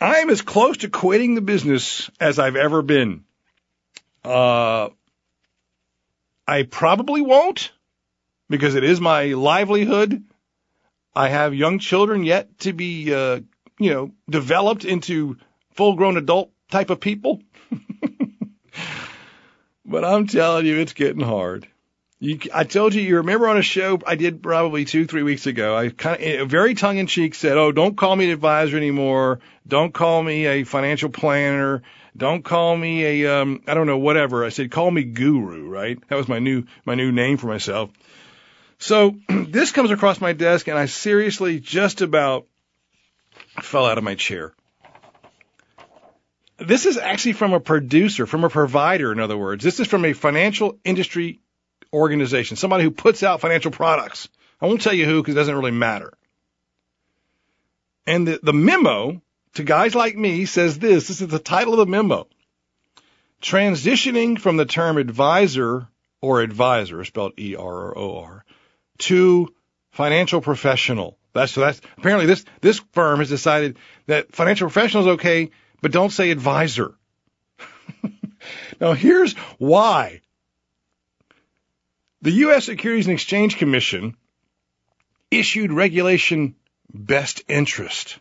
I'm as close to quitting the business as I've ever been. Uh, I probably won't because it is my livelihood. I have young children yet to be, uh, you know, developed into full grown adult type of people. but I'm telling you, it's getting hard. You, I told you, you remember on a show I did probably two, three weeks ago, I kind of, very tongue in cheek said, Oh, don't call me an advisor anymore. Don't call me a financial planner. Don't call me a, um, I don't know, whatever. I said, call me guru, right? That was my new, my new name for myself. So this comes across my desk and I seriously just about fell out of my chair. This is actually from a producer, from a provider, in other words. This is from a financial industry organization, somebody who puts out financial products. I won't tell you who because it doesn't really matter. And the, the memo to guys like me says this. This is the title of the memo. Transitioning from the term advisor or advisor, spelled E-R-O-R, to financial professional. That's so that's apparently this this firm has decided that financial professional is okay, but don't say advisor. now here's why. The U.S. Securities and Exchange Commission issued regulation best interest,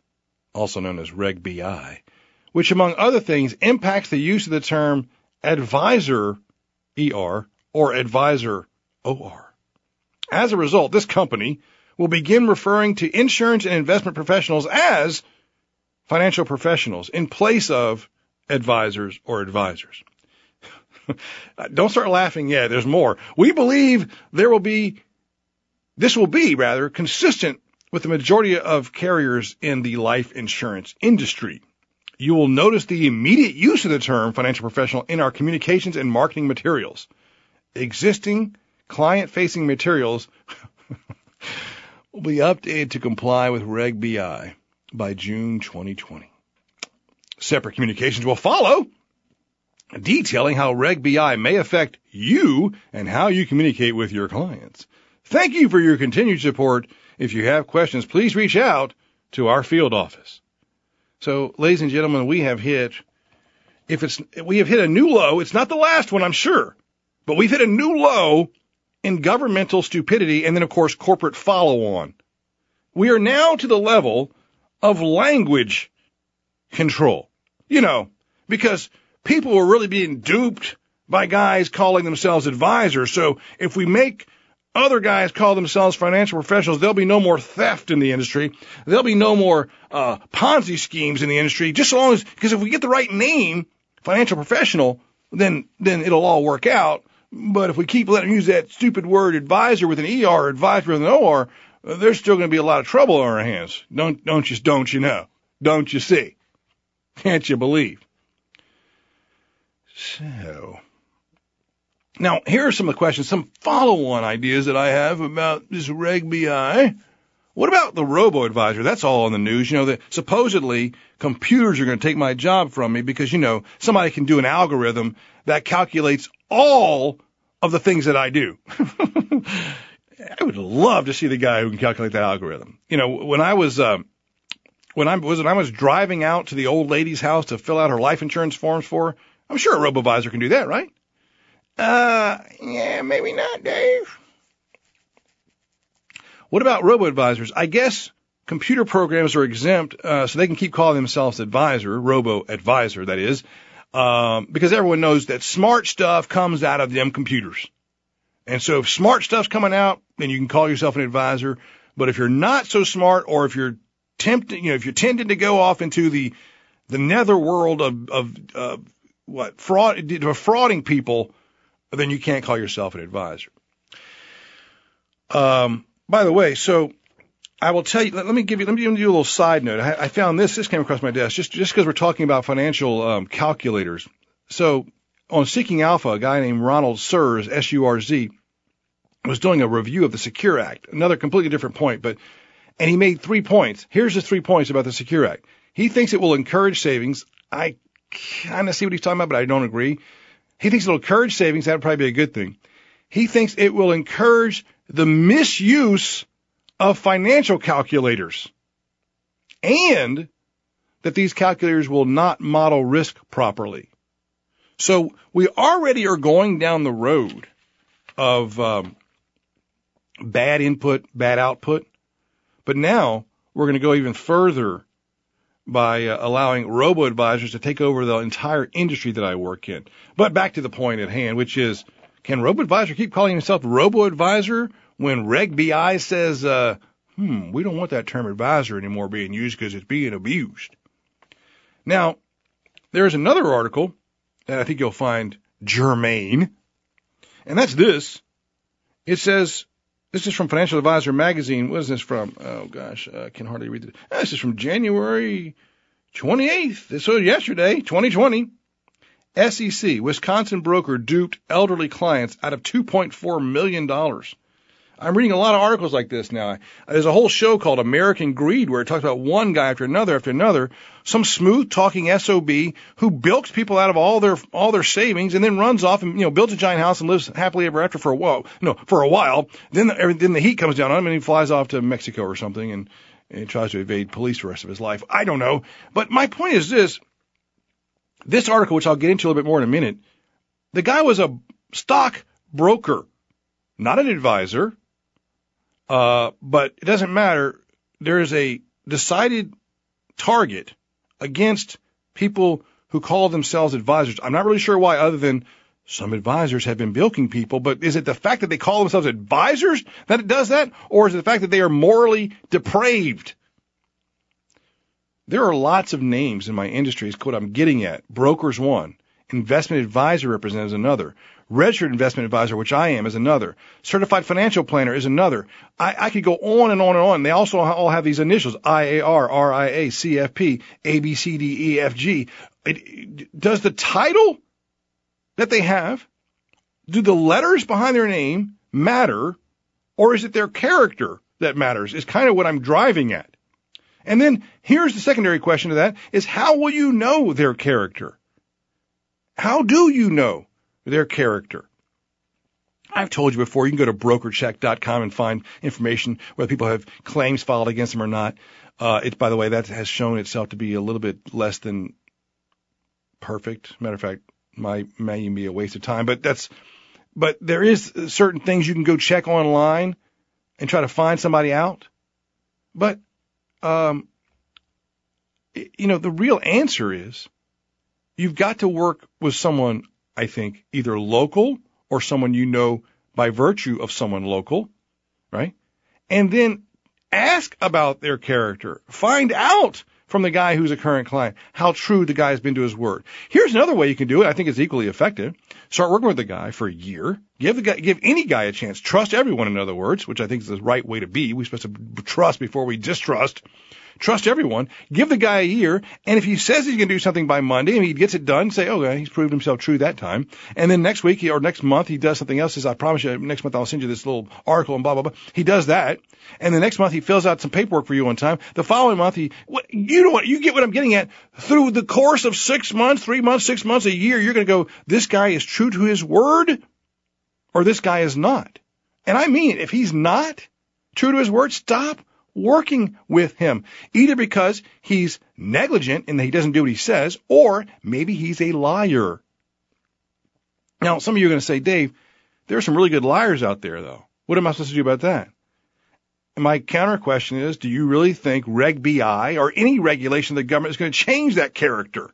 also known as Reg BI, which among other things impacts the use of the term advisor ER or advisor OR. As a result, this company will begin referring to insurance and investment professionals as financial professionals in place of advisors or advisors. Uh, don't start laughing yet. There's more. We believe there will be, this will be rather consistent with the majority of carriers in the life insurance industry. You will notice the immediate use of the term financial professional in our communications and marketing materials. Existing client facing materials will be updated to comply with Reg BI by June 2020. Separate communications will follow detailing how Reg BI may affect you and how you communicate with your clients. Thank you for your continued support. If you have questions, please reach out to our field office. So, ladies and gentlemen, we have hit, if it's, we have hit a new low. It's not the last one, I'm sure, but we've hit a new low in governmental stupidity and then, of course, corporate follow on. We are now to the level of language control. You know, because people were really being duped by guys calling themselves advisors. So if we make other guys call themselves financial professionals, there'll be no more theft in the industry. There'll be no more uh, Ponzi schemes in the industry. Just as long as, because if we get the right name, financial professional, then then it'll all work out. But if we keep letting them use that stupid word advisor with an ER, advisor with an OR, there's still going to be a lot of trouble on our hands. Don't don't you don't you know? Don't you see? Can't you believe? So, now here are some of the questions, some follow-on ideas that I have about this Reg BI. What about the robo advisor? That's all in the news. You know that supposedly computers are going to take my job from me because you know somebody can do an algorithm that calculates all of the things that I do. I would love to see the guy who can calculate that algorithm. You know, when I was uh, when I was when I was driving out to the old lady's house to fill out her life insurance forms for, her, I'm sure a robo-advisor can do that, right? Uh, yeah, maybe not, Dave. What about robo-advisors? I guess computer programs are exempt, uh, so they can keep calling themselves advisor, robo-advisor, that is, um, because everyone knows that smart stuff comes out of them computers. And so if smart stuff's coming out, then you can call yourself an advisor. But if you're not so smart, or if you're tempted, you know, if you're tending to go off into the the nether world of of uh, what fraud defrauding people, then you can't call yourself an advisor. Um, by the way, so I will tell you. Let, let me give you. Let me give you a little side note. I, I found this. This came across my desk just just because we're talking about financial um, calculators. So on Seeking Alpha, a guy named Ronald Surz, S-U-R-Z, was doing a review of the Secure Act. Another completely different point, but and he made three points. Here's the three points about the Secure Act. He thinks it will encourage savings. I kind of see what he's talking about, but I don't agree. He thinks it'll encourage savings. That would probably be a good thing. He thinks it will encourage the misuse of financial calculators and that these calculators will not model risk properly. So we already are going down the road of um, bad input, bad output. But now we're going to go even further by uh, allowing robo advisors to take over the entire industry that I work in. But back to the point at hand, which is, can robo advisor keep calling himself robo advisor when Reg BI says, uh, hmm, we don't want that term advisor anymore being used because it's being abused. Now, there's another article that I think you'll find germane, and that's this. It says, this is from Financial Advisor magazine. What is this from? Oh gosh, I can hardly read it. Ah, this is from January 28th. This was yesterday, 2020. SEC, Wisconsin broker duped elderly clients out of $2.4 million. I'm reading a lot of articles like this now. There's a whole show called American Greed where it talks about one guy after another after another, some smooth talking SOB who bilks people out of all their all their savings and then runs off and you know builds a giant house and lives happily ever after for a while. No, for a while. Then the, then the heat comes down on him and he flies off to Mexico or something and, and tries to evade police the rest of his life. I don't know. But my point is this. This article, which I'll get into a little bit more in a minute, the guy was a stock broker, not an advisor uh, but it doesn't matter. There is a decided target against people who call themselves advisors. I'm not really sure why, other than some advisors have been bilking people, but is it the fact that they call themselves advisors that it does that? Or is it the fact that they are morally depraved? There are lots of names in my industry, is what I'm getting at. Brokers one, investment advisor representatives another, Registered investment advisor, which I am, is another. Certified financial planner is another. I, I could go on and on and on. They also all have these initials: IAR, RIA, CFP, ABCD, EFG. It, does the title that they have, do the letters behind their name matter, or is it their character that matters? Is kind of what I'm driving at. And then here's the secondary question to that: is how will you know their character? How do you know their character. I've told you before, you can go to brokercheck.com and find information whether people have claims filed against them or not. Uh, it, by the way, that has shown itself to be a little bit less than perfect. Matter of fact, might may be a waste of time, but that's, but there is certain things you can go check online and try to find somebody out. But, um, you know, the real answer is you've got to work with someone I think, either local or someone you know by virtue of someone local, right? And then ask about their character. Find out from the guy who's a current client how true the guy has been to his word. Here's another way you can do it. I think it's equally effective. Start working with the guy for a year. Give the guy, give any guy a chance. Trust everyone, in other words, which I think is the right way to be. We're supposed to trust before we distrust. Trust everyone. Give the guy a year. And if he says he's going to do something by Monday and he gets it done, say, okay, he's proved himself true that time. And then next week or next month he does something else. Says, I promise you next month I'll send you this little article and blah, blah, blah. He does that. And the next month he fills out some paperwork for you on time. The following month he, what, you know what, you get what I'm getting at. Through the course of six months, three months, six months, a year, you're going to go, this guy is true to his word or this guy is not. And I mean, if he's not true to his word, stop working with him, either because he's negligent and he doesn't do what he says, or maybe he's a liar. Now, some of you are going to say, Dave, there are some really good liars out there, though. What am I supposed to do about that? And my counter question is, do you really think Reg BI or any regulation of the government is going to change that character?